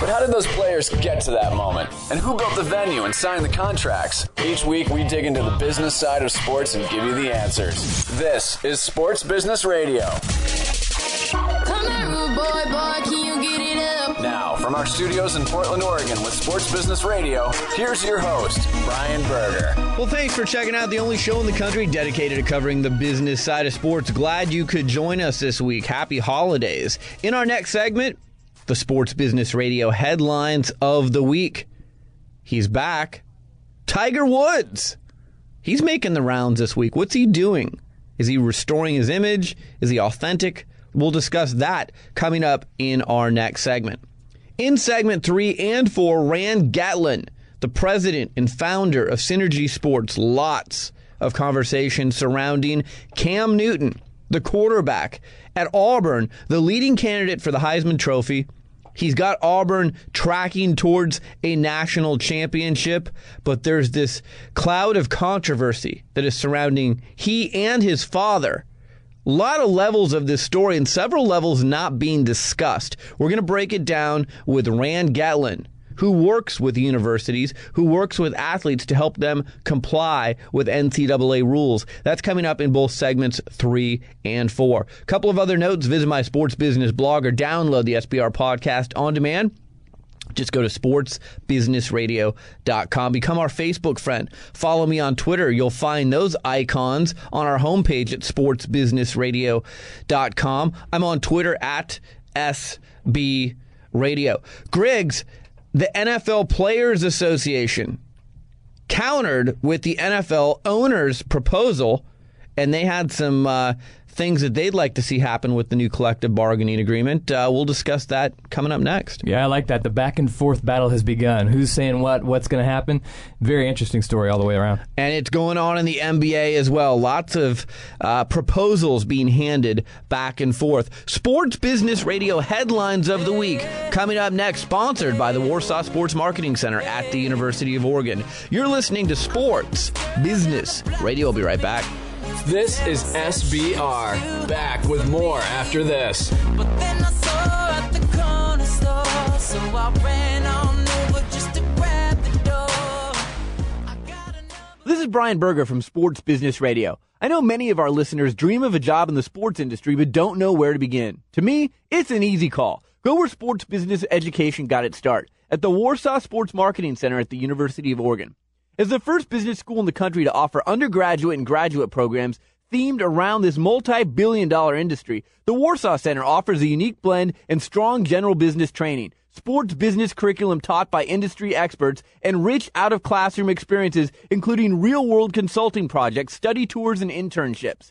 But how did those players get to that moment? And who built the venue and signed the contracts? Each week we dig into the business side of sports and give you the answers. This is Sports Business Radio. Come on, boy, boy, can you get it up? Now, from our studios in Portland, Oregon with Sports Business Radio, here's your host, Brian Berger. Well, thanks for checking out the only show in the country dedicated to covering the business side of sports. Glad you could join us this week. Happy holidays. In our next segment, the Sports Business Radio headlines of the week. He's back. Tiger Woods. He's making the rounds this week. What's he doing? Is he restoring his image? Is he authentic? We'll discuss that coming up in our next segment. In segment three and four, Rand Getlin, the president and founder of Synergy Sports, lots of conversation surrounding Cam Newton, the quarterback at Auburn, the leading candidate for the Heisman Trophy. He's got Auburn tracking towards a national championship, but there's this cloud of controversy that is surrounding he and his father. A lot of levels of this story and several levels not being discussed. We're going to break it down with Rand Getlin, who works with universities, who works with athletes to help them comply with NCAA rules. That's coming up in both segments three and four. A couple of other notes visit my sports business blog or download the SBR podcast on demand. Just go to sportsbusinessradio.com. Become our Facebook friend. Follow me on Twitter. You'll find those icons on our homepage at sportsbusinessradio.com. I'm on Twitter at SB Radio. Griggs, the NFL Players Association countered with the NFL owners' proposal, and they had some uh, things that they'd like to see happen with the new collective bargaining agreement. Uh, we'll discuss that coming up next. Yeah, I like that. The back and forth battle has begun. Who's saying what? What's going to happen? Very interesting story all the way around. And it's going on in the NBA as well. Lots of uh, proposals being handed back and forth. Sports Business Radio headlines of the week coming up next, sponsored by the Warsaw Sports Marketing Center at the University of Oregon. You're listening to Sports Business Radio. We'll be right back. This is SBR. Back with more after this. But then I saw at the corner store, so I ran on over just to grab the door. I got another. This is Brian Berger from Sports Business Radio. I know many of our listeners dream of a job in the sports industry but don't know where to begin. To me, it's an easy call. Go where sports business education got its start at the Warsaw Sports Marketing Center at the University of Oregon. As the first business school in the country to offer undergraduate and graduate programs themed around this multi billion dollar industry, the Warsaw Center offers a unique blend and strong general business training, sports business curriculum taught by industry experts, and rich out of classroom experiences, including real world consulting projects, study tours, and internships.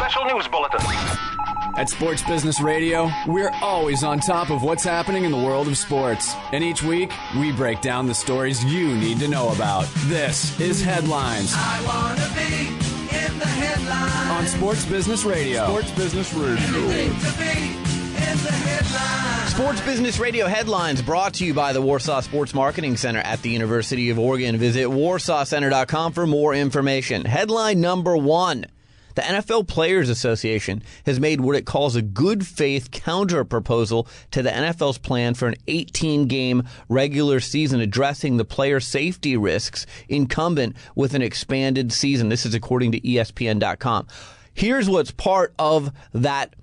Special news bulletin. At Sports Business Radio, we're always on top of what's happening in the world of sports. And each week, we break down the stories you need to know about. This is Headlines I wanna be in the headlines. on Sports Business Radio. Sports Business Radio. To be in the headlines. Sports Business Radio headlines brought to you by the Warsaw Sports Marketing Center at the University of Oregon. Visit warsawcenter.com for more information. Headline number one. The NFL Players Association has made what it calls a good faith counter proposal to the NFL's plan for an 18 game regular season addressing the player safety risks incumbent with an expanded season. This is according to ESPN.com. Here's what's part of that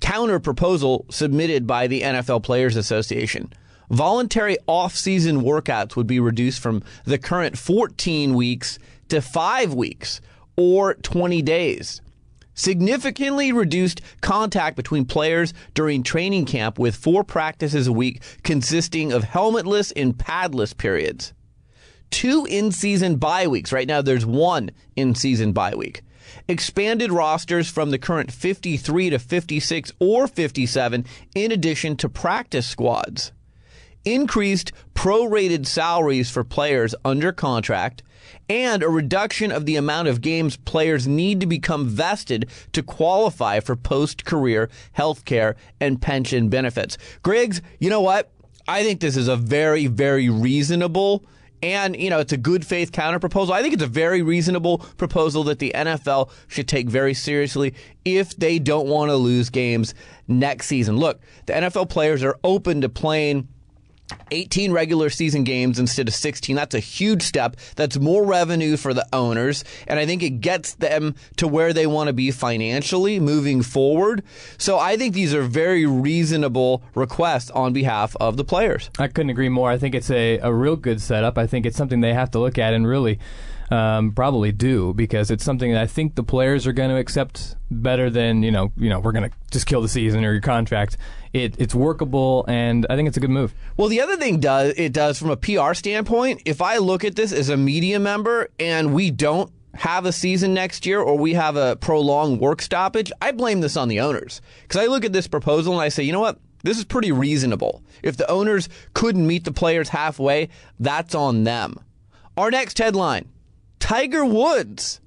counter proposal submitted by the NFL Players Association. Voluntary off-season workouts would be reduced from the current 14 weeks to 5 weeks. Or 20 days. Significantly reduced contact between players during training camp with four practices a week consisting of helmetless and padless periods. Two in season bye weeks. Right now, there's one in season bye week. Expanded rosters from the current 53 to 56 or 57, in addition to practice squads increased prorated salaries for players under contract, and a reduction of the amount of games players need to become vested to qualify for post career health care and pension benefits. Griggs, you know what? I think this is a very, very reasonable and, you know, it's a good faith counter proposal. I think it's a very reasonable proposal that the NFL should take very seriously if they don't want to lose games next season. Look, the NFL players are open to playing 18 regular season games instead of 16. That's a huge step. That's more revenue for the owners. And I think it gets them to where they want to be financially moving forward. So I think these are very reasonable requests on behalf of the players. I couldn't agree more. I think it's a, a real good setup. I think it's something they have to look at and really um, probably do because it's something that I think the players are going to accept better than you know. You know, we're going to just kill the season or your contract. It, it's workable, and I think it's a good move. Well, the other thing does it does from a PR standpoint. If I look at this as a media member and we don't have a season next year or we have a prolonged work stoppage, I blame this on the owners because I look at this proposal and I say, you know what? This is pretty reasonable. If the owners couldn't meet the players halfway, that's on them. Our next headline Tiger Woods.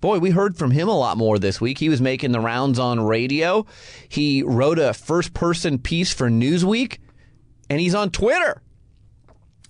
Boy, we heard from him a lot more this week. He was making the rounds on radio. He wrote a first person piece for Newsweek, and he's on Twitter.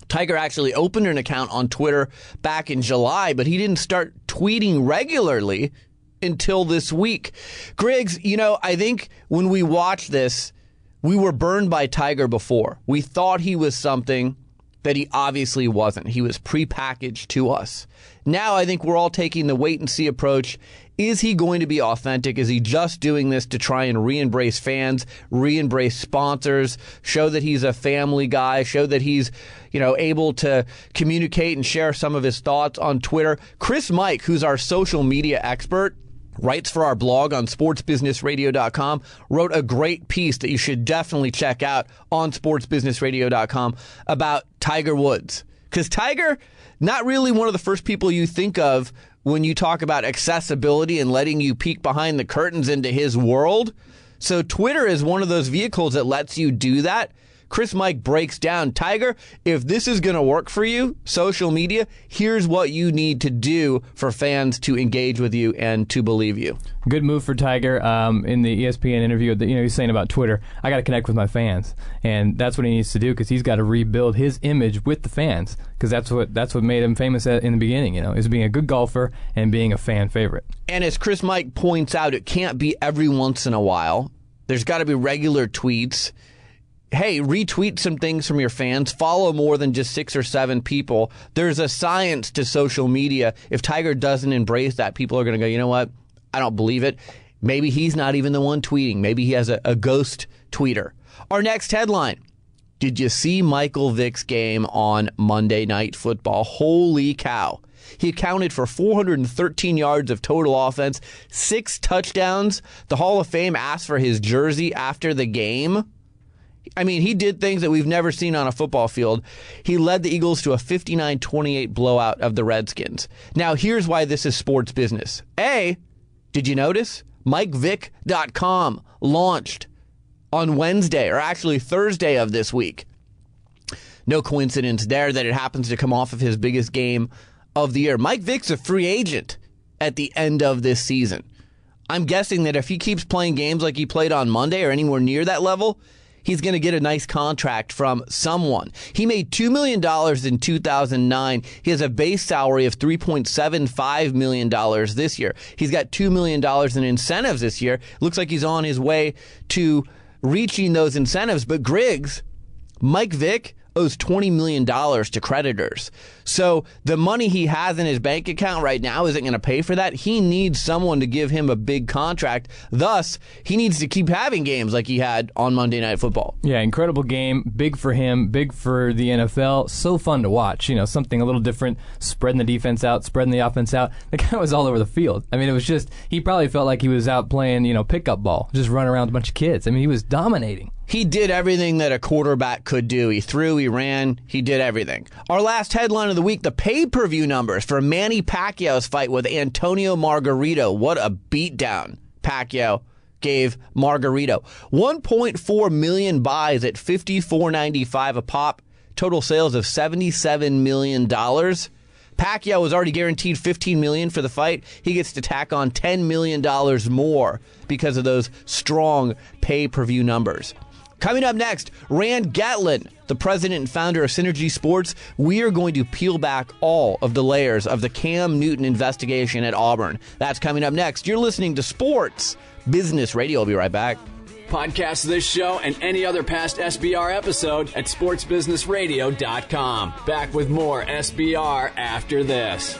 Tiger actually opened an account on Twitter back in July, but he didn't start tweeting regularly until this week. Griggs, you know, I think when we watched this, we were burned by Tiger before. We thought he was something that he obviously wasn't. He was prepackaged to us. Now I think we're all taking the wait and see approach. Is he going to be authentic? Is he just doing this to try and re embrace fans, re embrace sponsors, show that he's a family guy, show that he's, you know, able to communicate and share some of his thoughts on Twitter? Chris Mike, who's our social media expert, writes for our blog on sportsbusinessradio.com, wrote a great piece that you should definitely check out on sportsbusinessradio.com about Tiger Woods. Because Tiger, not really one of the first people you think of when you talk about accessibility and letting you peek behind the curtains into his world. So Twitter is one of those vehicles that lets you do that. Chris Mike breaks down Tiger, if this is going to work for you, social media, here's what you need to do for fans to engage with you and to believe you. Good move for Tiger. Um, in the ESPN interview, you know, he's saying about Twitter, I got to connect with my fans, and that's what he needs to do because he's got to rebuild his image with the fans because that's what that's what made him famous in the beginning. You know, is being a good golfer and being a fan favorite. And as Chris Mike points out, it can't be every once in a while. There's got to be regular tweets hey, retweet some things from your fans, follow more than just six or seven people. There's a science to social media. If Tiger doesn't embrace that, people are going to go, you know what? I don't believe it. Maybe he's not even the one tweeting. Maybe he has a, a ghost tweeter. Our next headline. Did you see Michael Vick's game on Monday Night Football? Holy cow. He accounted for 413 yards of total offense, six touchdowns. The Hall of Fame asked for his jersey after the game. I mean, he did things that we've never seen on a football field. He led the Eagles to a 59 28 blowout of the Redskins. Now, here's why this is sports business. A, did you notice? MikeVick.com launched on Wednesday, or actually Thursday of this week. No coincidence there that it happens to come off of his biggest game of the year. Mike Vick's a free agent at the end of this season. I'm guessing that if he keeps playing games like he played on Monday or anywhere near that level, he's going to get a nice contract from someone. He made $2 million in 2009. He has a base salary of $3.75 million this year. He's got $2 million in incentives this year. Looks like he's on his way to reaching those incentives. But Griggs, Mike Vick, owes $20 million to creditors. So the money he has in his bank account right now isn't going to pay for that. He needs someone to give him a big contract. Thus, he needs to keep having games like he had on Monday Night Football. Yeah, incredible game. Big for him, big for the NFL. So fun to watch. You know, something a little different, spreading the defense out, spreading the offense out. The guy was all over the field. I mean, it was just, he probably felt like he was out playing, you know, pickup ball, just running around with a bunch of kids. I mean, he was dominating. He did everything that a quarterback could do. He threw, he ran, he did everything. Our last headline of the week the pay per view numbers for Manny Pacquiao's fight with Antonio Margarito. What a beatdown Pacquiao gave Margarito. 1.4 million buys at 54.95 a pop. Total sales of 77 million dollars. Pacquiao was already guaranteed 15 million for the fight. He gets to tack on 10 million dollars more because of those strong pay-per-view numbers. Coming up next, Rand Getlin, the president and founder of Synergy Sports. We are going to peel back all of the layers of the Cam Newton investigation at Auburn. That's coming up next. You're listening to Sports Business Radio. I'll be right back. Podcast this show and any other past SBR episode at sportsbusinessradio.com. Back with more SBR after this.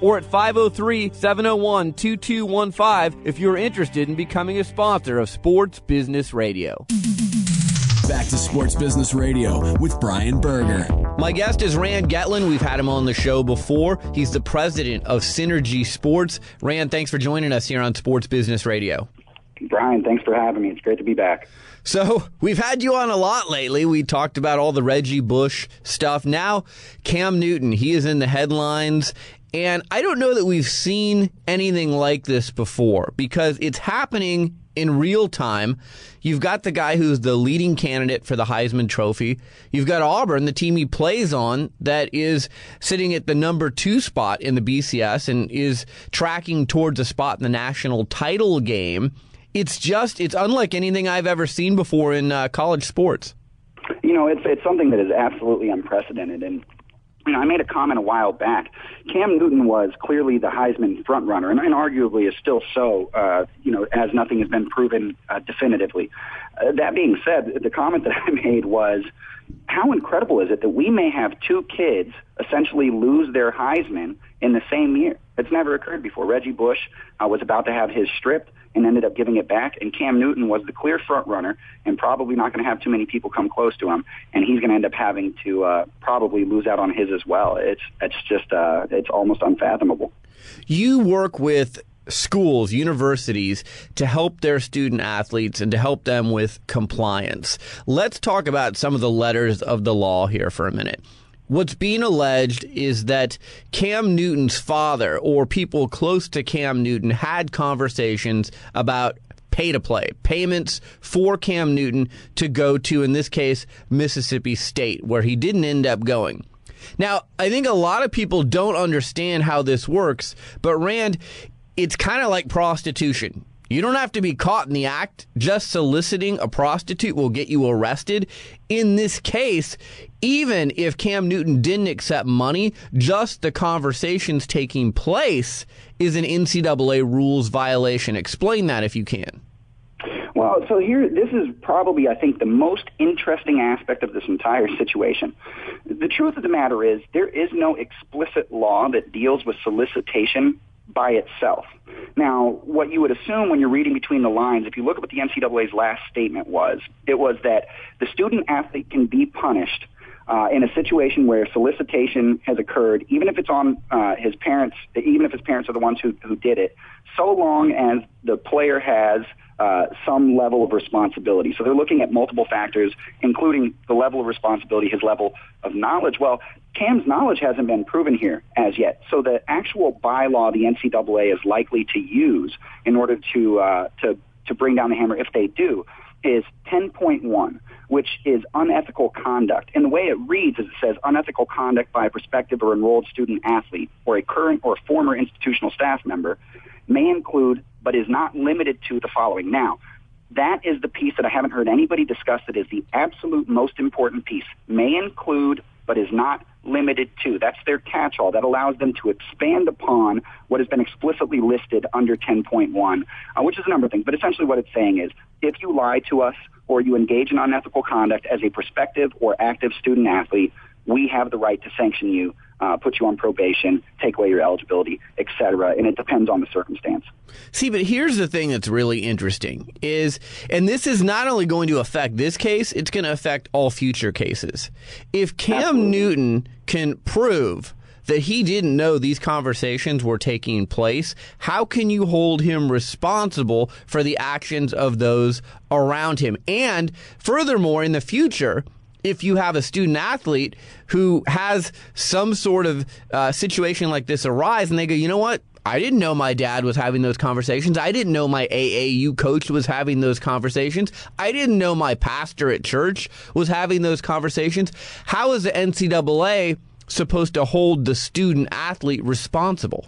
or at 503 701 2215 if you're interested in becoming a sponsor of Sports Business Radio. Back to Sports Business Radio with Brian Berger. My guest is Rand Getlin. We've had him on the show before. He's the president of Synergy Sports. Rand, thanks for joining us here on Sports Business Radio. Brian, thanks for having me. It's great to be back. So we've had you on a lot lately. We talked about all the Reggie Bush stuff. Now, Cam Newton, he is in the headlines. And I don't know that we've seen anything like this before because it's happening in real time. You've got the guy who's the leading candidate for the Heisman Trophy. You've got Auburn, the team he plays on, that is sitting at the number two spot in the BCS and is tracking towards a spot in the national title game. It's just, it's unlike anything I've ever seen before in uh, college sports. You know, it's it's something that is absolutely unprecedented, and you know, I made a comment a while back. Cam Newton was clearly the Heisman frontrunner, and, and arguably is still so. Uh, you know, as nothing has been proven uh, definitively. Uh, that being said, the comment that I made was, how incredible is it that we may have two kids essentially lose their Heisman in the same year? It's never occurred before. Reggie Bush uh, was about to have his stripped and ended up giving it back. And Cam Newton was the clear front runner and probably not going to have too many people come close to him. And he's going to end up having to uh, probably lose out on his as well. It's it's just uh, it's almost unfathomable. You work with schools, universities to help their student athletes and to help them with compliance. Let's talk about some of the letters of the law here for a minute. What's being alleged is that Cam Newton's father or people close to Cam Newton had conversations about pay to play, payments for Cam Newton to go to, in this case, Mississippi State, where he didn't end up going. Now, I think a lot of people don't understand how this works, but Rand, it's kind of like prostitution. You don't have to be caught in the act. Just soliciting a prostitute will get you arrested. In this case, even if Cam Newton didn't accept money, just the conversations taking place is an NCAA rules violation. Explain that if you can. Well, so here, this is probably, I think, the most interesting aspect of this entire situation. The truth of the matter is, there is no explicit law that deals with solicitation by itself. Now, what you would assume when you're reading between the lines, if you look at what the NCAA's last statement was, it was that the student athlete can be punished uh, in a situation where solicitation has occurred, even if it's on uh, his parents, even if his parents are the ones who, who did it, so long as the player has uh, some level of responsibility. So they're looking at multiple factors, including the level of responsibility, his level of knowledge. Well, Cam's knowledge hasn't been proven here as yet. So the actual bylaw the NCAA is likely to use in order to uh, to to bring down the hammer, if they do, is 10.1, which is unethical conduct. And the way it reads is it says unethical conduct by a prospective or enrolled student athlete or a current or former institutional staff member may include, but is not limited to the following. Now, that is the piece that I haven't heard anybody discuss that is the absolute most important piece. May include, but is not limited to. That's their catch-all. That allows them to expand upon what has been explicitly listed under 10.1, uh, which is a number of things. But essentially what it's saying is, if you lie to us or you engage in unethical conduct as a prospective or active student athlete, we have the right to sanction you, uh, put you on probation, take away your eligibility, etc. And it depends on the circumstance. See, but here's the thing that's really interesting is, and this is not only going to affect this case, it's going to affect all future cases. If Cam Absolutely. Newton can prove that he didn't know these conversations were taking place, how can you hold him responsible for the actions of those around him? And furthermore, in the future, if you have a student athlete who has some sort of uh, situation like this arise and they go, you know what? I didn't know my dad was having those conversations. I didn't know my AAU coach was having those conversations. I didn't know my pastor at church was having those conversations. How is the NCAA supposed to hold the student athlete responsible?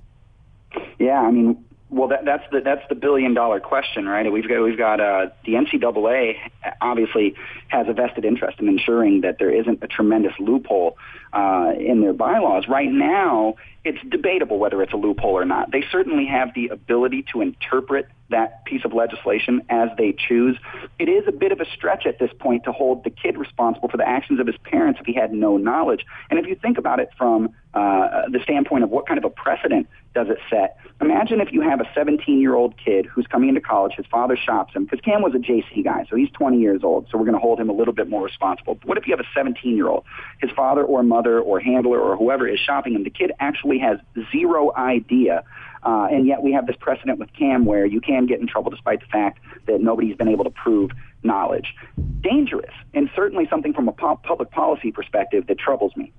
Yeah, I mean, well, that, that's the that's the billion dollar question, right? We've got we've got uh, the NCAA obviously has a vested interest in ensuring that there isn't a tremendous loophole uh, in their bylaws. Right now, it's debatable whether it's a loophole or not. They certainly have the ability to interpret that piece of legislation as they choose. It is a bit of a stretch at this point to hold the kid responsible for the actions of his parents if he had no knowledge. And if you think about it from uh, the standpoint of what kind of a precedent does it set, imagine if you have a 17 year old kid who's coming into college, his father shops him, because Cam was a JC guy, so he's 20 years old, so we're going to hold him a little bit more responsible. But what if you have a 17 year old? His father or mother or handler or whoever is shopping him, the kid actually has zero idea uh, and yet we have this precedent with Cam where you can get in trouble despite the fact that nobody's been able to prove knowledge. Dangerous, and certainly something from a pu- public policy perspective that troubles me.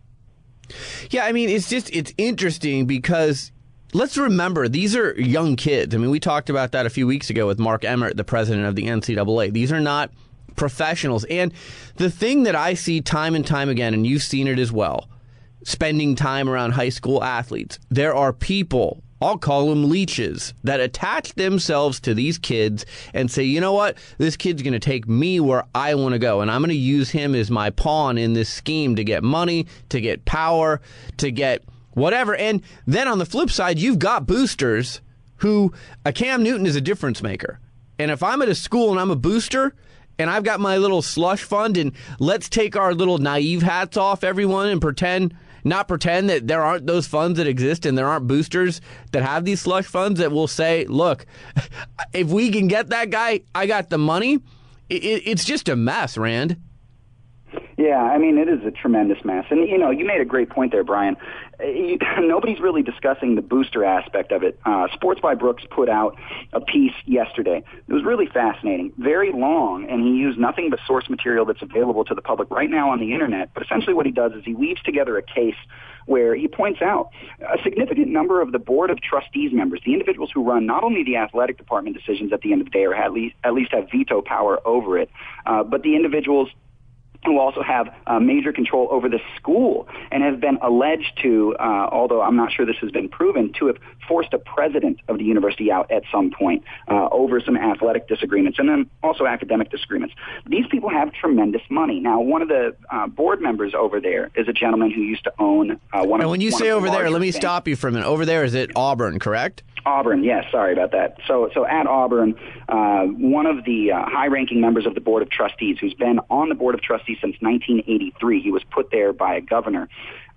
Yeah, I mean, it's just it's interesting because let's remember these are young kids. I mean, we talked about that a few weeks ago with Mark Emmert, the president of the NCAA. These are not professionals, and the thing that I see time and time again, and you've seen it as well, spending time around high school athletes, there are people. I'll call them leeches that attach themselves to these kids and say, you know what? This kid's going to take me where I want to go. And I'm going to use him as my pawn in this scheme to get money, to get power, to get whatever. And then on the flip side, you've got boosters who a Cam Newton is a difference maker. And if I'm at a school and I'm a booster and I've got my little slush fund and let's take our little naive hats off everyone and pretend not pretend that there aren't those funds that exist and there aren't boosters that have these slush funds that will say, look, if we can get that guy, I got the money. It, it's just a mess, Rand. Yeah, I mean, it is a tremendous mess. And, you know, you made a great point there, Brian. You, nobody's really discussing the booster aspect of it. Uh, Sports by Brooks put out a piece yesterday. It was really fascinating, very long, and he used nothing but source material that's available to the public right now on the internet. But essentially what he does is he weaves together a case where he points out a significant number of the board of trustees members, the individuals who run not only the athletic department decisions at the end of the day or at least, at least have veto power over it, uh, but the individuals who also have uh, major control over the school and have been alleged to, uh, although I'm not sure this has been proven, to have forced a president of the university out at some point uh, over some athletic disagreements and then also academic disagreements. These people have tremendous money. Now, one of the uh, board members over there is a gentleman who used to own uh, one And of when you say of the over there, let me banks. stop you for a minute. Over there, is it Auburn, correct? Auburn, yes, sorry about that. So, so at Auburn, uh, one of the uh, high-ranking members of the Board of Trustees, who's been on the Board of Trustees since 1983, he was put there by a governor,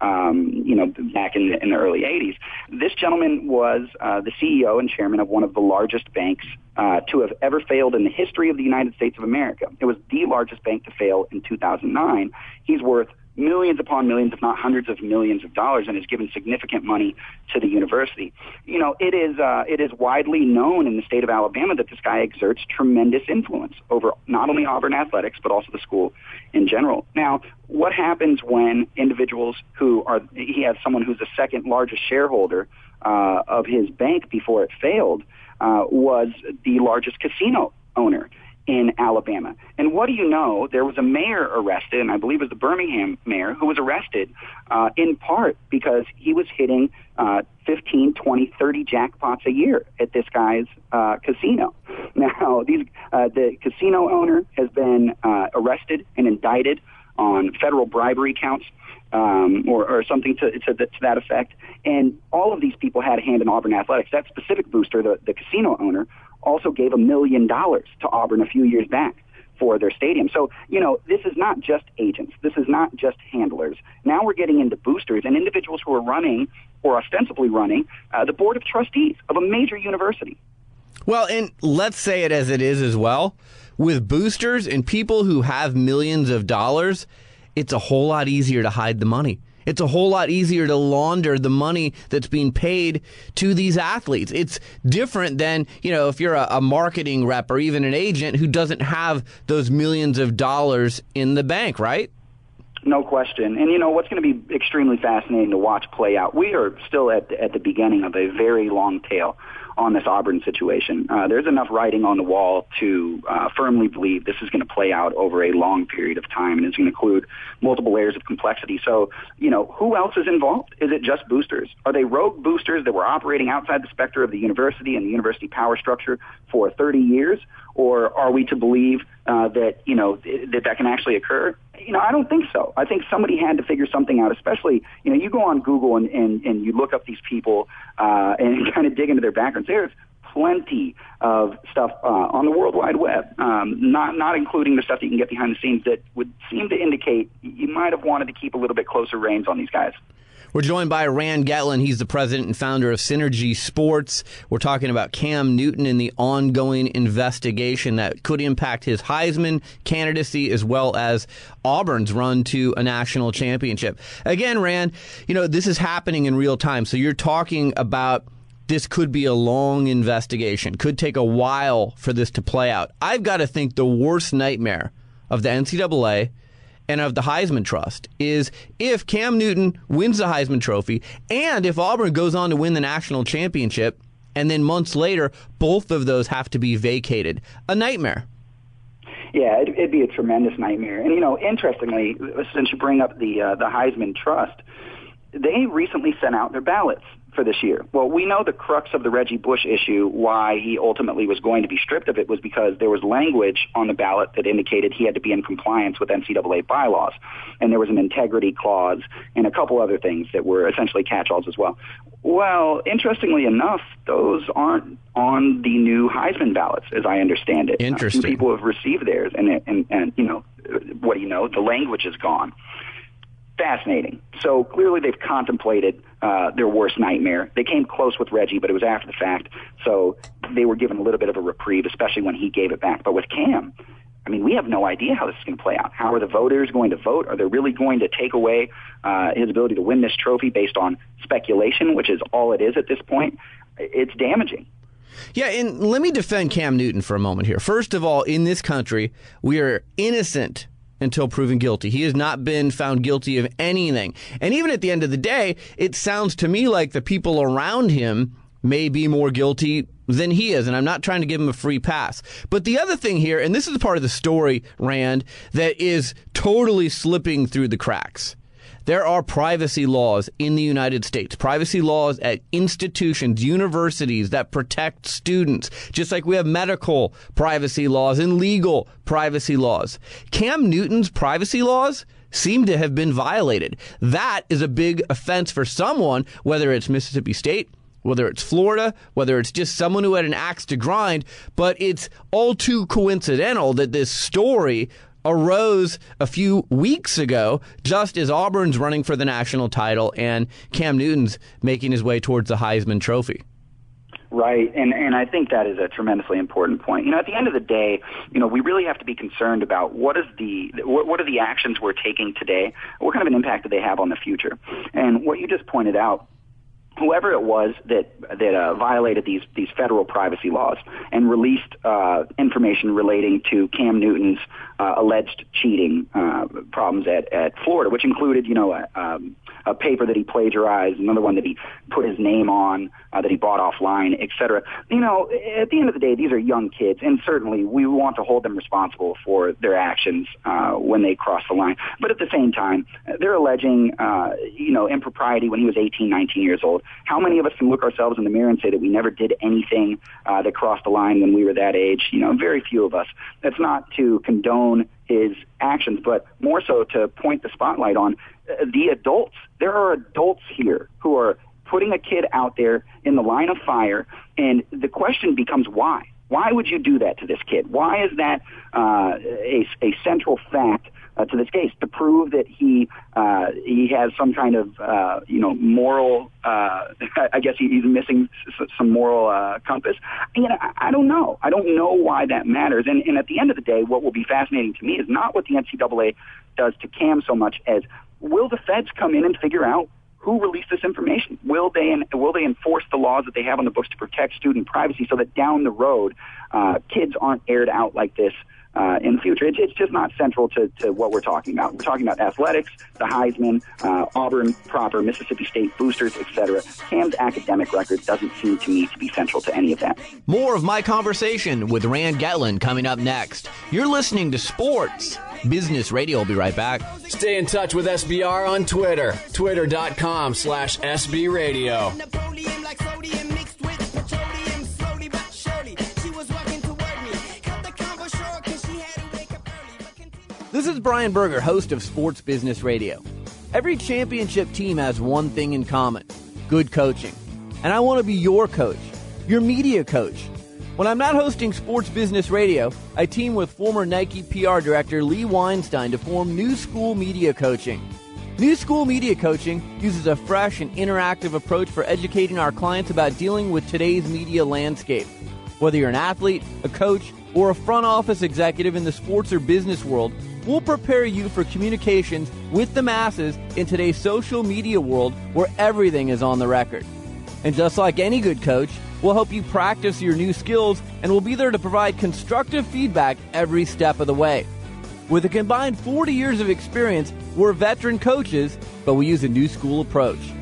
um, you know, back in the, in the early 80s. This gentleman was uh, the CEO and chairman of one of the largest banks uh, to have ever failed in the history of the United States of America. It was the largest bank to fail in 2009. He's worth millions upon millions, if not hundreds of millions of dollars, and has given significant money to the university. You know, it is uh, it is widely known in the state of Alabama that this guy exerts tremendous influence over not only Auburn athletics but also the school in general. Now, what happens when individuals who are he has someone who's the second largest shareholder uh, of his bank before it failed uh, was the largest casino owner in Alabama. And what do you know? There was a mayor arrested, and I believe it was the Birmingham mayor, who was arrested uh, in part because he was hitting uh, 15, 20, 30 jackpots a year at this guy's uh, casino. Now, these, uh, the casino owner has been uh, arrested and indicted on federal bribery counts. Um, or, or something to, to, to that effect. And all of these people had a hand in Auburn athletics. That specific booster, the, the casino owner, also gave a million dollars to Auburn a few years back for their stadium. So, you know, this is not just agents. This is not just handlers. Now we're getting into boosters and individuals who are running or ostensibly running uh, the board of trustees of a major university. Well, and let's say it as it is as well. With boosters and people who have millions of dollars, it's a whole lot easier to hide the money. It's a whole lot easier to launder the money that's being paid to these athletes. It's different than, you know, if you're a, a, marketing rep or even an agent who doesn't have those millions of dollars in the bank, right? No question. And you know what's going to be extremely fascinating to watch play out. We are still at at the beginning of a very long tail on this Auburn situation. Uh, there's enough writing on the wall to uh, firmly believe this is going to play out over a long period of time and it's going to include multiple layers of complexity. So, you know, who else is involved? Is it just boosters? Are they rogue boosters that were operating outside the specter of the university and the university power structure for 30 years? Or are we to believe uh, that, you know, that that can actually occur? You know, I don't think so. I think somebody had to figure something out, especially, you know, you go on Google and, and, and you look up these people uh, and kind of dig into their backgrounds. There's plenty of stuff uh, on the World Wide Web, um, not not including the stuff that you can get behind the scenes that would seem to indicate you might have wanted to keep a little bit closer reins on these guys. We're joined by Rand Getlin. He's the president and founder of Synergy Sports. We're talking about Cam Newton and the ongoing investigation that could impact his Heisman candidacy as well as Auburn's run to a national championship. Again, Rand, you know, this is happening in real time. So you're talking about this could be a long investigation, could take a while for this to play out. I've got to think the worst nightmare of the NCAA and of the Heisman Trust is if Cam Newton wins the Heisman Trophy and if Auburn goes on to win the national championship, and then months later, both of those have to be vacated. A nightmare. Yeah, it'd, it'd be a tremendous nightmare. And you know, interestingly, since you bring up the uh, the Heisman Trust, they recently sent out their ballots for this year? Well, we know the crux of the Reggie Bush issue, why he ultimately was going to be stripped of it, was because there was language on the ballot that indicated he had to be in compliance with NCAA bylaws. And there was an integrity clause and a couple other things that were essentially catch-alls as well. Well, interestingly enough, those aren't on the new Heisman ballots, as I understand it. Interesting. People have received theirs, and, and, and, you know, what do you know? The language is gone fascinating. So clearly they've contemplated uh, their worst nightmare. They came close with Reggie, but it was after the fact. So they were given a little bit of a reprieve, especially when he gave it back. But with Cam, I mean, we have no idea how this is going to play out. How are the voters going to vote? Are they really going to take away uh, his ability to win this trophy based on speculation, which is all it is at this point? It's damaging. Yeah, and let me defend Cam Newton for a moment here. First of all, in this country, we are innocent until proven guilty. He has not been found guilty of anything. And even at the end of the day, it sounds to me like the people around him may be more guilty than he is. And I'm not trying to give him a free pass. But the other thing here, and this is part of the story, Rand, that is totally slipping through the cracks. There are privacy laws in the United States, privacy laws at institutions, universities that protect students, just like we have medical privacy laws and legal privacy laws. Cam Newton's privacy laws seem to have been violated. That is a big offense for someone, whether it's Mississippi State, whether it's Florida, whether it's just someone who had an axe to grind, but it's all too coincidental that this story arose a few weeks ago, just as Auburn's running for the national title and Cam Newton's making his way towards the Heisman Trophy. Right, and and I think that is a tremendously important point. You know, at the end of the day, you know, we really have to be concerned about what is the what, what are the actions we're taking today, what kind of an impact do they have on the future, and what you just pointed out whoever it was that that uh, violated these these federal privacy laws and released uh, information relating to Cam Newton's uh, alleged cheating uh, problems at at Florida, which included you know a, um, a paper that he plagiarized, another one that he put his name on, uh, that he bought offline, et cetera. You know, at the end of the day, these are young kids, and certainly we want to hold them responsible for their actions uh, when they cross the line. But at the same time, they're alleging uh, you know impropriety when he was 18, 19 years old. How many of us can look ourselves in the mirror and say that we never did anything uh, that crossed the line when we were that age? You know, very few of us. That's not to condone his actions, but more so to point the spotlight on uh, the adults. There are adults here who are putting a kid out there in the line of fire, and the question becomes why? Why would you do that to this kid? Why is that uh, a, a central fact uh, to this case to prove that he uh, he has some kind of uh, you know moral. Uh, I guess he's missing some moral uh, compass. You know, I, I don't know. I don't know why that matters. And, and at the end of the day, what will be fascinating to me is not what the NCAA does to Cam so much as will the feds come in and figure out who released this information? Will they will they enforce the laws that they have on the books to protect student privacy so that down the road uh, kids aren't aired out like this uh, in the future? It's, it's just not central to, to what we're talking about. We're talking about athletics, the Heisman, uh, Auburn proper, Mississippi State boosters, etc. Cam's academic record doesn't seem to me to be central to any of that. More of my conversation with Rand Getlin coming up next. You're listening to Sports Business Radio. I'll be right back. Stay in touch with SBR on Twitter, twitter.com slash SBRadio. Napoleon This is Brian Berger, host of Sports Business Radio. Every championship team has one thing in common good coaching. And I want to be your coach, your media coach. When I'm not hosting Sports Business Radio, I team with former Nike PR director Lee Weinstein to form New School Media Coaching. New School Media Coaching uses a fresh and interactive approach for educating our clients about dealing with today's media landscape. Whether you're an athlete, a coach, or a front office executive in the sports or business world, we'll prepare you for communications with the masses in today's social media world where everything is on the record. And just like any good coach, we'll help you practice your new skills and we'll be there to provide constructive feedback every step of the way. With a combined 40 years of experience, we're veteran coaches, but we use a new school approach.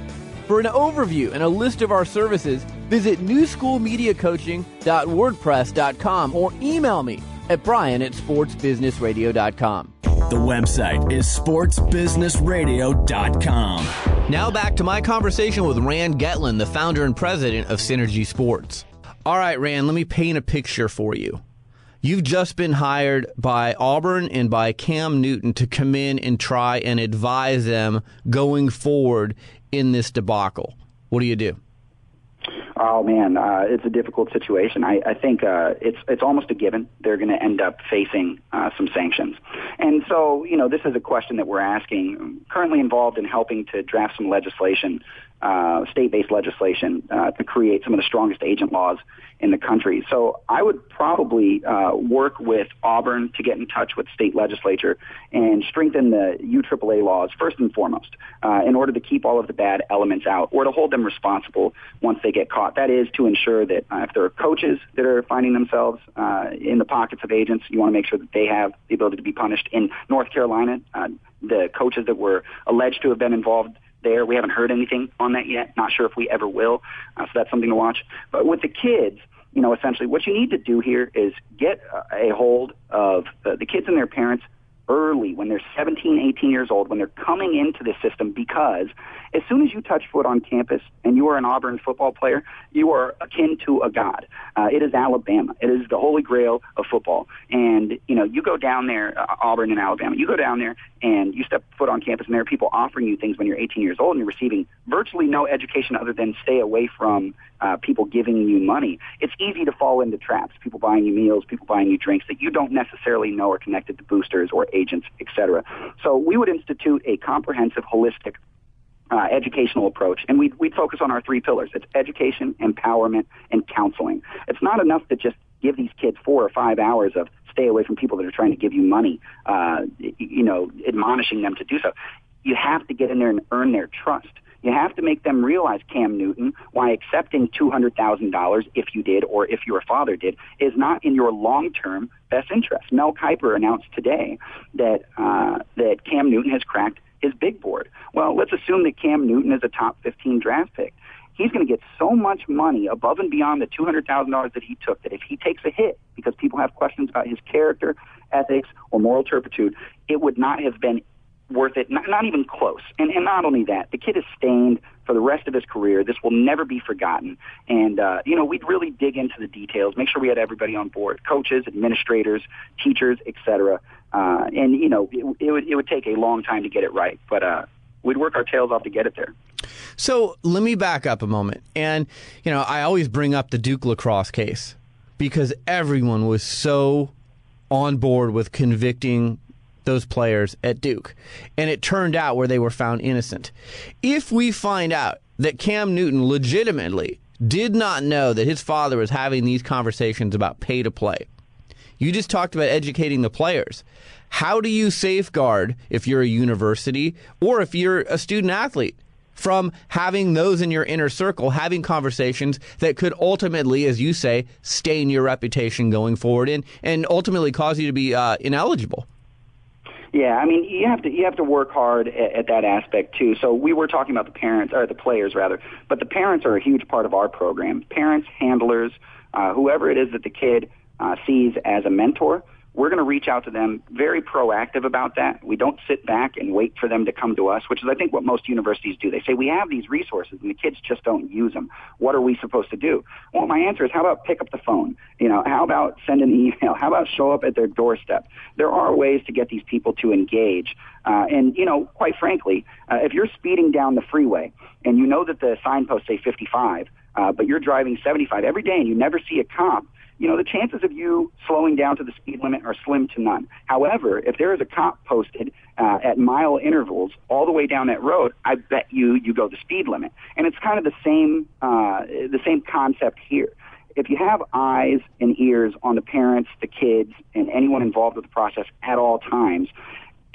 For an overview and a list of our services, visit newschoolmediacoaching.wordpress.com or email me at brian at sportsbusinessradio.com. The website is sportsbusinessradio.com. Now back to my conversation with Rand Getlin, the founder and president of Synergy Sports. All right, Rand, let me paint a picture for you. You've just been hired by Auburn and by Cam Newton to come in and try and advise them going forward in this debacle. What do you do? Oh man, uh, it's a difficult situation. I, I think uh, it's it's almost a given they're going to end up facing uh, some sanctions, and so you know this is a question that we're asking. Currently involved in helping to draft some legislation, uh, state-based legislation uh, to create some of the strongest agent laws in the country. So I would probably uh, work with Auburn to get in touch with state legislature and strengthen the UAAA laws first and foremost, uh, in order to keep all of the bad elements out, or to hold them responsible once they get caught. That is to ensure that uh, if there are coaches that are finding themselves uh, in the pockets of agents, you want to make sure that they have the ability to be punished. In North Carolina, the coaches that were alleged to have been involved there. We haven't heard anything on that yet. Not sure if we ever will. Uh, so that's something to watch. But with the kids, you know, essentially what you need to do here is get a hold of the, the kids and their parents early when they're 17, 18 years old, when they're coming into the system, because as soon as you touch foot on campus and you are an Auburn football player, you are akin to a god. Uh, it is Alabama. It is the holy grail of football. And, you know, you go down there, uh, Auburn and Alabama, you go down there and you step foot on campus and there are people offering you things when you're 18 years old and you're receiving virtually no education other than stay away from uh, people giving you money. It's easy to fall into traps. People buying you meals, people buying you drinks that you don't necessarily know are connected to boosters or agents, etc. So we would institute a comprehensive, holistic uh, educational approach, and we'd, we'd focus on our three pillars. It's education, empowerment, and counseling. It's not enough to just give these kids four or five hours of stay away from people that are trying to give you money, uh, you know, admonishing them to do so. You have to get in there and earn their trust. You have to make them realize, Cam Newton, why accepting $200,000, if you did or if your father did, is not in your long-term best interest. Mel Kiper announced today that, uh, that Cam Newton has cracked his big board. Well, let's assume that Cam Newton is a top 15 draft pick. He's going to get so much money above and beyond the $200,000 that he took that if he takes a hit because people have questions about his character, ethics, or moral turpitude, it would not have been worth it, not, not even close. And, and not only that, the kid is stained for the rest of his career. This will never be forgotten. And, uh, you know, we'd really dig into the details, make sure we had everybody on board, coaches, administrators, teachers, et cetera. Uh, and, you know, it, it, would, it would take a long time to get it right, but uh, we'd work our tails off to get it there. So let me back up a moment. And, you know, I always bring up the Duke lacrosse case because everyone was so on board with convicting those players at Duke. And it turned out where they were found innocent. If we find out that Cam Newton legitimately did not know that his father was having these conversations about pay to play, you just talked about educating the players. How do you safeguard if you're a university or if you're a student athlete from having those in your inner circle having conversations that could ultimately, as you say, stain your reputation going forward and, and ultimately cause you to be uh, ineligible? Yeah, I mean, you have to you have to work hard at, at that aspect too. So we were talking about the parents or the players rather, but the parents are a huge part of our program. Parents, handlers, uh, whoever it is that the kid uh, sees as a mentor, we're going to reach out to them very proactive about that. We don't sit back and wait for them to come to us, which is, I think, what most universities do. They say, we have these resources and the kids just don't use them. What are we supposed to do? Well, my answer is, how about pick up the phone? You know, how about send an email? How about show up at their doorstep? There are ways to get these people to engage. Uh, and, you know, quite frankly, uh, if you're speeding down the freeway and you know that the signposts say 55, uh, but you're driving 75 every day and you never see a cop, you know, the chances of you slowing down to the speed limit are slim to none. However, if there is a cop posted uh, at mile intervals all the way down that road, I bet you you go the speed limit. And it's kind of the same uh, the same concept here. If you have eyes and ears on the parents, the kids, and anyone involved with the process at all times,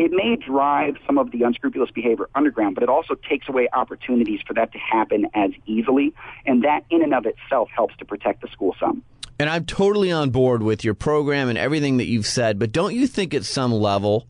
it may drive some of the unscrupulous behavior underground, but it also takes away opportunities for that to happen as easily. And that in and of itself helps to protect the school some. And I'm totally on board with your program and everything that you've said, but don't you think at some level,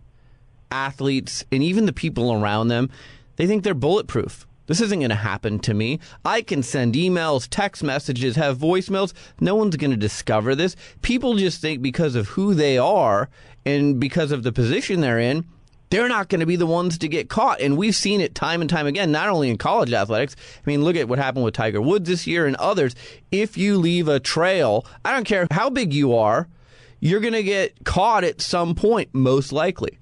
athletes and even the people around them, they think they're bulletproof? This isn't going to happen to me. I can send emails, text messages, have voicemails. No one's going to discover this. People just think because of who they are and because of the position they're in, they're not going to be the ones to get caught. And we've seen it time and time again, not only in college athletics. I mean, look at what happened with Tiger Woods this year and others. If you leave a trail, I don't care how big you are, you're going to get caught at some point, most likely.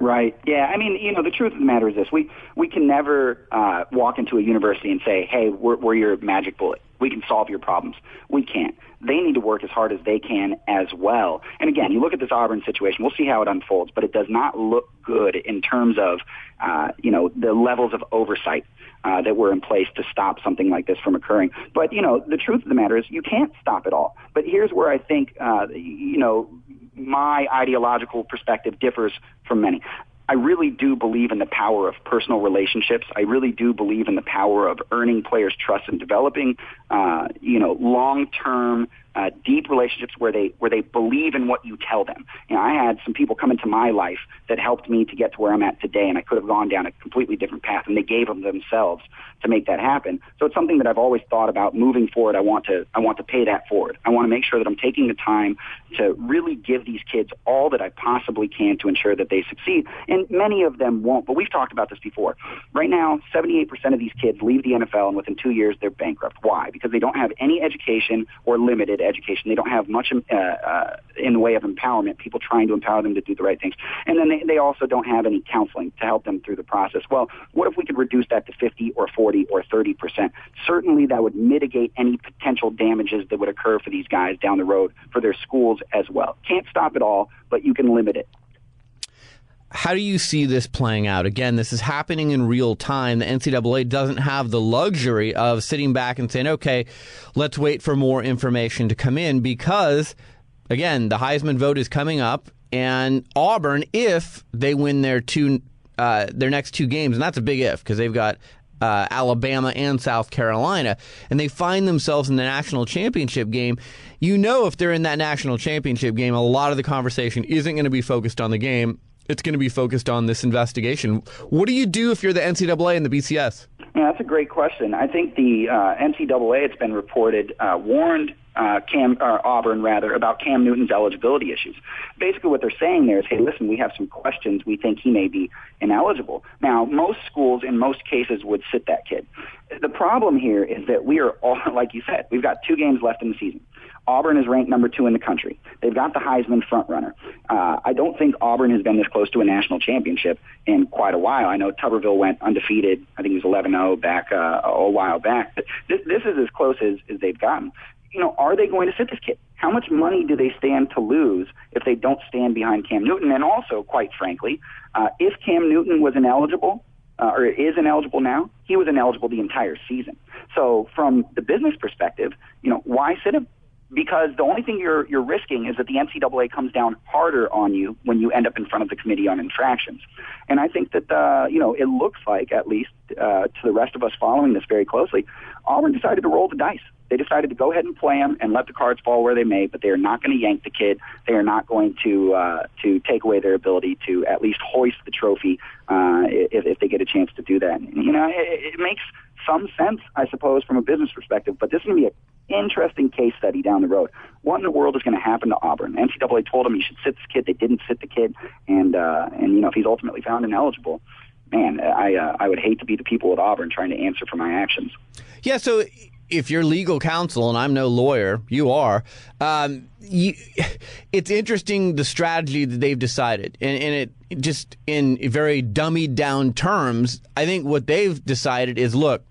Right. Yeah. I mean, you know, the truth of the matter is this: we we can never uh, walk into a university and say, "Hey, we're, we're your magic bullet. We can solve your problems." We can't. They need to work as hard as they can as well. And again, you look at this Auburn situation. We'll see how it unfolds, but it does not look good in terms of, uh, you know, the levels of oversight uh, that were in place to stop something like this from occurring. But you know, the truth of the matter is, you can't stop it all. But here's where I think, uh, you know, my ideological perspective differs from many. I really do believe in the power of personal relationships. I really do believe in the power of earning players' trust and developing, uh, you know, long-term, uh, deep relationships where they where they believe in what you tell them. You know, I had some people come into my life that helped me to get to where I'm at today, and I could have gone down a completely different path, and they gave them themselves to make that happen. So it's something that I've always thought about moving forward. I want to I want to pay that forward. I want to make sure that I'm taking the time to really give these kids all that I possibly can to ensure that they succeed. And many of them won't, but we've talked about this before. Right now, 78% of these kids leave the NFL, and within two years they're bankrupt. Why? Because they don't have any education or limited education. They don't have much uh, uh, in the way of empowerment, people trying to empower them to do the right things. And then they, they also don't have any counseling to help them through the process. Well, what if we could reduce that to 50 or 40 or 30 percent? Certainly that would mitigate any potential damages that would occur for these guys down the road for their schools as well. Can't stop it all, but you can limit it. How do you see this playing out? Again, this is happening in real time. The NCAA doesn't have the luxury of sitting back and saying, okay, let's wait for more information to come in because, again, the Heisman vote is coming up, and Auburn, if they win their two, uh, their next two games, and that's a big if because they've got uh, Alabama and South Carolina, and they find themselves in the national championship game, you know if they're in that national championship game, a lot of the conversation isn't going to be focused on the game. It's going to be focused on this investigation. What do you do if you're the NCAA and the BCS? Yeah, that's a great question. I think the uh, NCAA, it's been reported, uh, warned uh, Cam or Auburn rather about Cam Newton's eligibility issues. Basically, what they're saying there is, hey, listen, we have some questions. We think he may be ineligible. Now, most schools, in most cases, would sit that kid. The problem here is that we are all, like you said, we've got two games left in the season. Auburn is ranked number two in the country. They've got the Heisman frontrunner. Uh, I don't think Auburn has been this close to a national championship in quite a while. I know Tuberville went undefeated. I think it was 11-0 back uh, a while back. But this, this is as close as, as they've gotten. You know, are they going to sit this kid? How much money do they stand to lose if they don't stand behind Cam Newton? And also, quite frankly, uh, if Cam Newton was ineligible, uh, or is ineligible now, he was ineligible the entire season. So from the business perspective, you know, why sit him? Because the only thing you're you're risking is that the NCAA comes down harder on you when you end up in front of the committee on infractions. And I think that uh, you know it looks like at least uh, to the rest of us following this very closely, Auburn decided to roll the dice. They decided to go ahead and play him and let the cards fall where they may, but they are not going to yank the kid. They are not going to uh, to take away their ability to at least hoist the trophy uh, if, if they get a chance to do that. You know, it, it makes some sense, I suppose, from a business perspective. But this is going to be an interesting case study down the road. What in the world is going to happen to Auburn? NCAA told him he should sit this kid. They didn't sit the kid, and uh, and you know if he's ultimately found ineligible, man, I uh, I would hate to be the people at Auburn trying to answer for my actions. Yeah, so if you're legal counsel, and I'm no lawyer, you are. Um, you, it's interesting the strategy that they've decided, and, and it just in very dummied down terms. I think what they've decided is, look,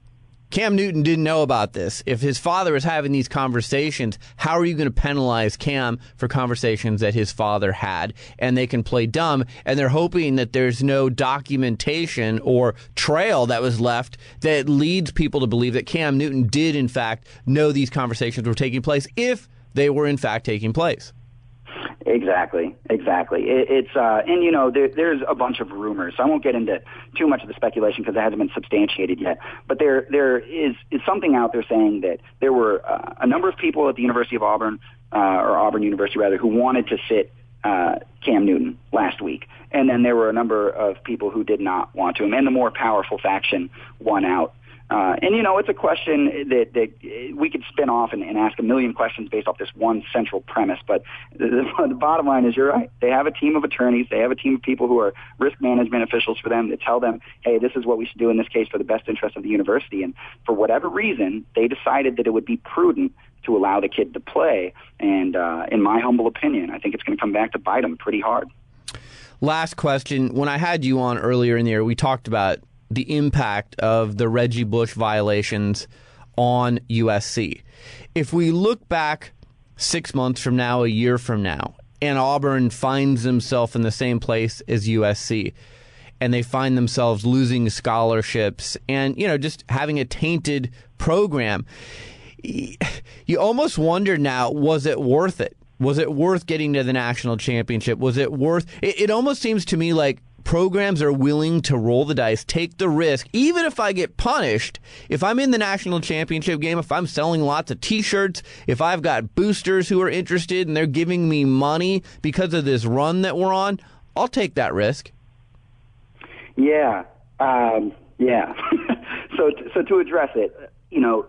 Cam Newton didn't know about this. If his father is having these conversations, how are you going to penalize Cam for conversations that his father had? And they can play dumb, and they're hoping that there's no documentation or trail that was left that leads people to believe that Cam Newton did, in fact, know these conversations were taking place if they were, in fact, taking place. Exactly, exactly. It, it's uh, and you know there, there's a bunch of rumors. So I won't get into too much of the speculation because it hasn't been substantiated yet. But there there is is something out there saying that there were uh, a number of people at the University of Auburn uh, or Auburn University rather who wanted to sit uh, Cam Newton last week, and then there were a number of people who did not want to him, and the more powerful faction won out. Uh, and you know, it's a question that, that we could spin off and, and ask a million questions based off this one central premise. But the, the, bottom line is, you're right. They have a team of attorneys. They have a team of people who are risk management officials for them that tell them, "Hey, this is what we should do in this case for the best interest of the university." And for whatever reason, they decided that it would be prudent to allow the kid to play. And uh, in my humble opinion, I think it's going to come back to bite them pretty hard. Last question. When I had you on earlier in the year, we talked about the impact of the Reggie Bush violations on USC. If we look back six months from now, a year from now, and Auburn finds himself in the same place as USC, and they find themselves losing scholarships and, you know, just having a tainted program, you almost wonder now, was it worth it? Was it worth getting to the national championship? Was it worth it? It almost seems to me like programs are willing to roll the dice, take the risk, even if I get punished. If I'm in the national championship game, if I'm selling lots of t shirts, if I've got boosters who are interested and they're giving me money because of this run that we're on, I'll take that risk. Yeah, um, yeah. so, so to address it, you know,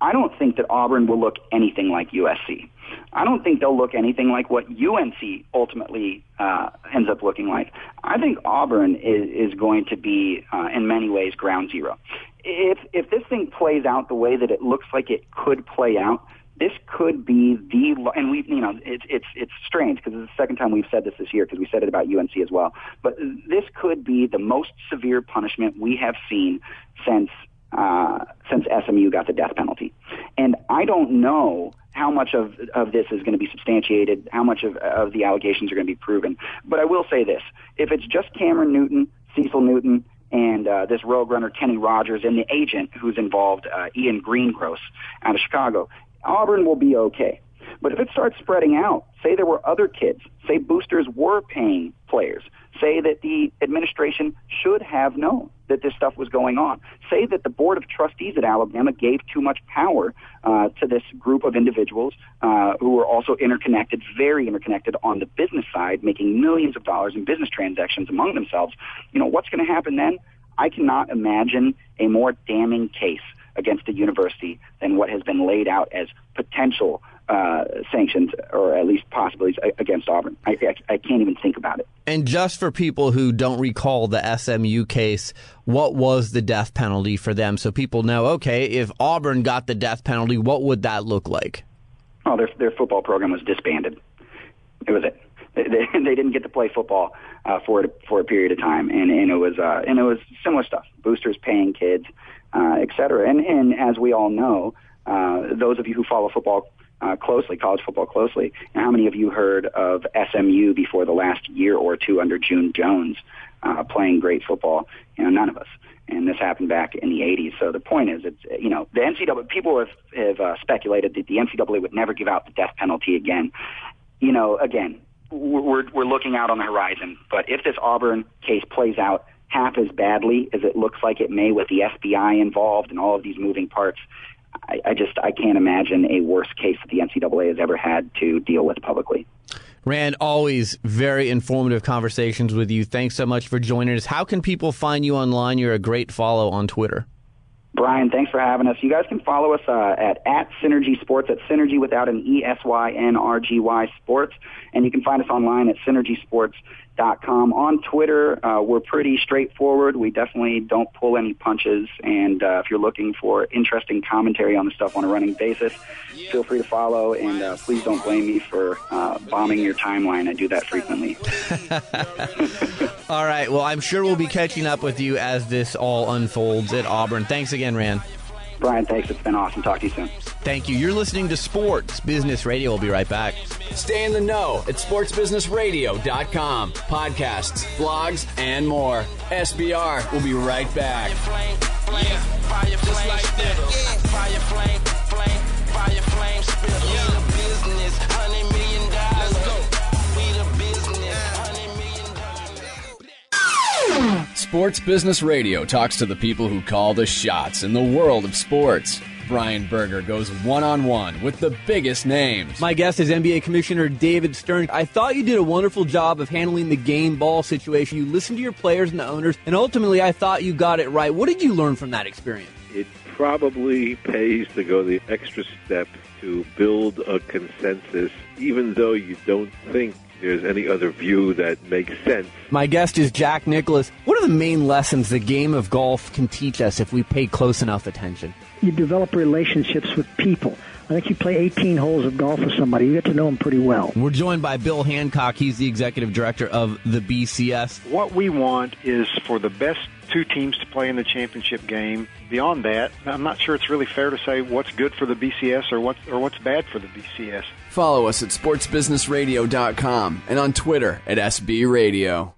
I don't think that Auburn will look anything like USC. I don't think they'll look anything like what UNC ultimately uh, ends up looking like. I think Auburn is, is going to be, uh, in many ways, ground zero. If if this thing plays out the way that it looks like it could play out, this could be the and we you know it's it's it's strange because it's the second time we've said this this year because we said it about UNC as well. But this could be the most severe punishment we have seen since uh, since SMU got the death penalty. And I don't know how much of of this is going to be substantiated, how much of of the allegations are going to be proven. But I will say this: if it's just Cameron Newton, Cecil Newton, and uh, this rogue runner Kenny Rogers, and the agent who's involved, uh, Ian Greengross, out of Chicago, Auburn will be okay. But if it starts spreading out, say there were other kids, say boosters were paying players, say that the administration should have known that this stuff was going on, say that the board of trustees at Alabama gave too much power uh, to this group of individuals uh, who were also interconnected, very interconnected on the business side, making millions of dollars in business transactions among themselves. You know what's going to happen then? I cannot imagine a more damning case against a university than what has been laid out as potential uh, sanctions or at least possibilities against Auburn. I, I, I can't even think about it. And just for people who don't recall the SMU case, what was the death penalty for them? So people know, okay, if Auburn got the death penalty, what would that look like? Oh, their their football program was disbanded. It was it. They, they, they didn't get to play football uh, for for a period of time, and and it was uh, and it was similar stuff. Boosters paying kids, uh, et cetera. And and as we all know, uh, those of you who follow football uh, closely, college football closely, and how many of you heard of SMU before the last year or two under June Jones uh, playing great football? You know, none of us. And this happened back in the 80s. So the point is, it's you know, the NCAA people have have uh, speculated that the NCAA would never give out the death penalty again. You know, again, we're we're looking out on the horizon. But if this Auburn case plays out half as badly as it looks like it may, with the FBI involved and all of these moving parts, I, I just I can't imagine a worse case that the NCAA has ever had to deal with publicly. Rand, always very informative conversations with you. Thanks so much for joining us. How can people find you online? You're a great follow on Twitter. Brian, thanks for having us. You guys can follow us uh, at at Synrgy Sports at Synergy without an E S Y N R G Y Sports, and you can find us online at synrgysports.com. On Twitter, uh, we're pretty straightforward. We definitely don't pull any punches, and uh, if you're looking for interesting commentary on the stuff on a running basis, feel free to follow. And uh, please don't blame me for uh, bombing your timeline. I do that frequently. All right. Well, I'm sure we'll be catching up with you as this all unfolds at Auburn. Thanks again, Rand. Brian, thanks. It's been awesome. Talk to you soon. Thank you. You're listening to Sports Business Radio. We'll be right back. Stay in the know at sportsbusinessradio.com. Podcasts, blogs, and more. SBR will be right back. flame, flame, fire flame, spittle. Fire flame, flame, fire flame, spittle. We Sports Business Radio talks to the people who call the shots in the world of sports. Brian Berger goes one on one with the biggest names. My guest is NBA Commissioner David Stern. I thought you did a wonderful job of handling the game ball situation. You listened to your players and the owners, and ultimately, I thought you got it right. What did you learn from that experience? it probably pays to go the extra step to build a consensus, even though you don't think there's any other view that makes sense. My guest is Jack Nicklaus. What are the main lessons the game of golf can teach us if we pay close enough attention? you develop relationships with people. I think you play 18 holes of golf with somebody, you get to know them pretty well. We're joined by Bill Hancock. He's the executive director of the BCS. What we want is for the best two teams to play in the championship game. Beyond that, I'm not sure it's really fair to say what's good for the BCS or what's or what's bad for the BCS. Follow us at sportsbusinessradio.com and on Twitter at SB Radio.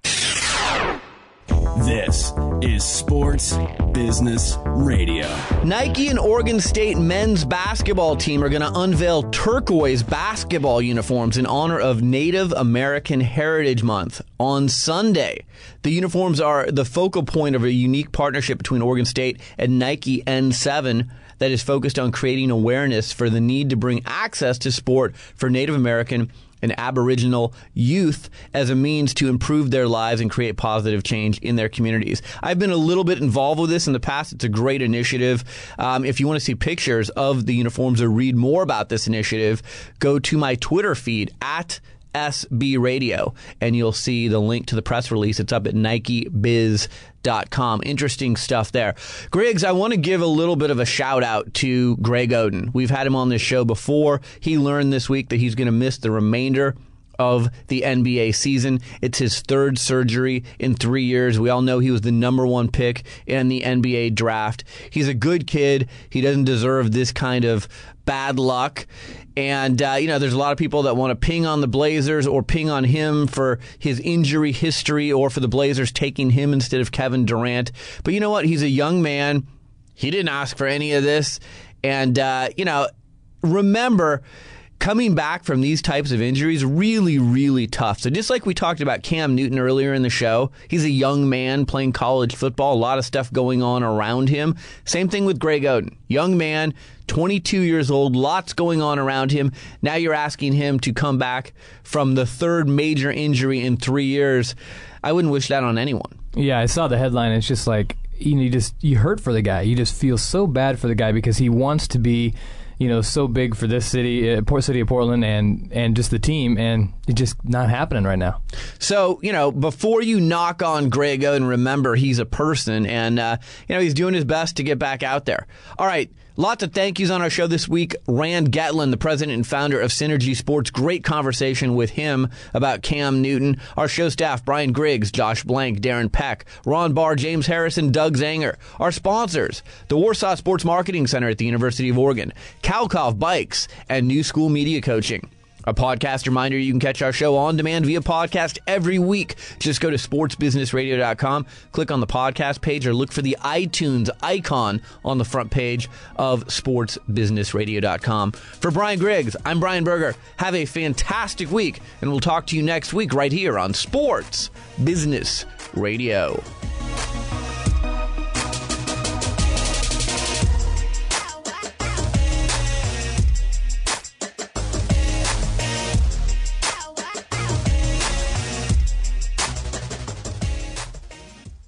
This is Sports Business Radio. Nike and Oregon State men's basketball team are going to unveil turquoise basketball uniforms in honor of Native American Heritage Month on Sunday. The uniforms are the focal point of a unique partnership between Oregon State and Nike N7 that is focused on creating awareness for the need to bring access to sport for Native American and Aboriginal youth as a means to improve their lives and create positive change in their communities. I've been a little bit involved with this in the past. It's a great initiative. Um, if you want to see pictures of the uniforms or read more about this initiative, go to my Twitter feed at SB Radio, and you'll see the link to the press release. It's up at NikeBiz.com. Interesting stuff there. Griggs, I want to give a little bit of a shout out to Greg Oden. We've had him on this show before. He learned this week that he's going to miss the remainder of the NBA season. It's his third surgery in three years. We all know he was the number one pick in the NBA draft. He's a good kid. He doesn't deserve this kind of bad luck. And, uh, you know, there's a lot of people that want to ping on the Blazers or ping on him for his injury history or for the Blazers taking him instead of Kevin Durant. But you know what? He's a young man. He didn't ask for any of this. And, uh, you know, remember, coming back from these types of injuries really really tough. So just like we talked about cam newton earlier in the show he's a young man playing college football a lot of stuff going on around him. Same thing with greg oden. Young man 22 years old lots going on around him. Now you're asking him to come back from the third major injury in three years. I wouldn't wish that on anyone. Yeah, I saw the headline. It's just like you, know, you just you hurt for the guy. You just feel so bad for the guy because he wants to be, you know, so big for this city, uh, port city of Portland, and and just the team, and it's just not happening right now. So, you know, before you knock on Greg Oden, remember he's a person and, uh, you know, he's doing his best to get back out there. All right. Lots of thank yous on our show this week. Rand Getlin, the president and founder of Synrgy Sports. Great conversation with him about Cam Newton. Our show staff, Brian Griggs, Josh Blank, Darren Peck, Ron Barr, James Harrison, Doug Zanger. Our sponsors, the Warsaw Sports Marketing Center at the University of Oregon, Kalkov Bikes, and New School Media Coaching. A podcast reminder you can catch our show on demand via podcast every week. Just go to sportsbusinessradio.com, click on the podcast page, or look for the iTunes icon on the front page of sportsbusinessradio.com. For Brian Griggs, I'm Brian Berger. Have a fantastic week, and we'll talk to you next week right here on Sports Business Radio.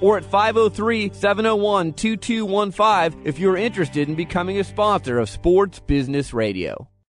or at 503 701 2215 if you're interested in becoming a sponsor of Sports Business Radio.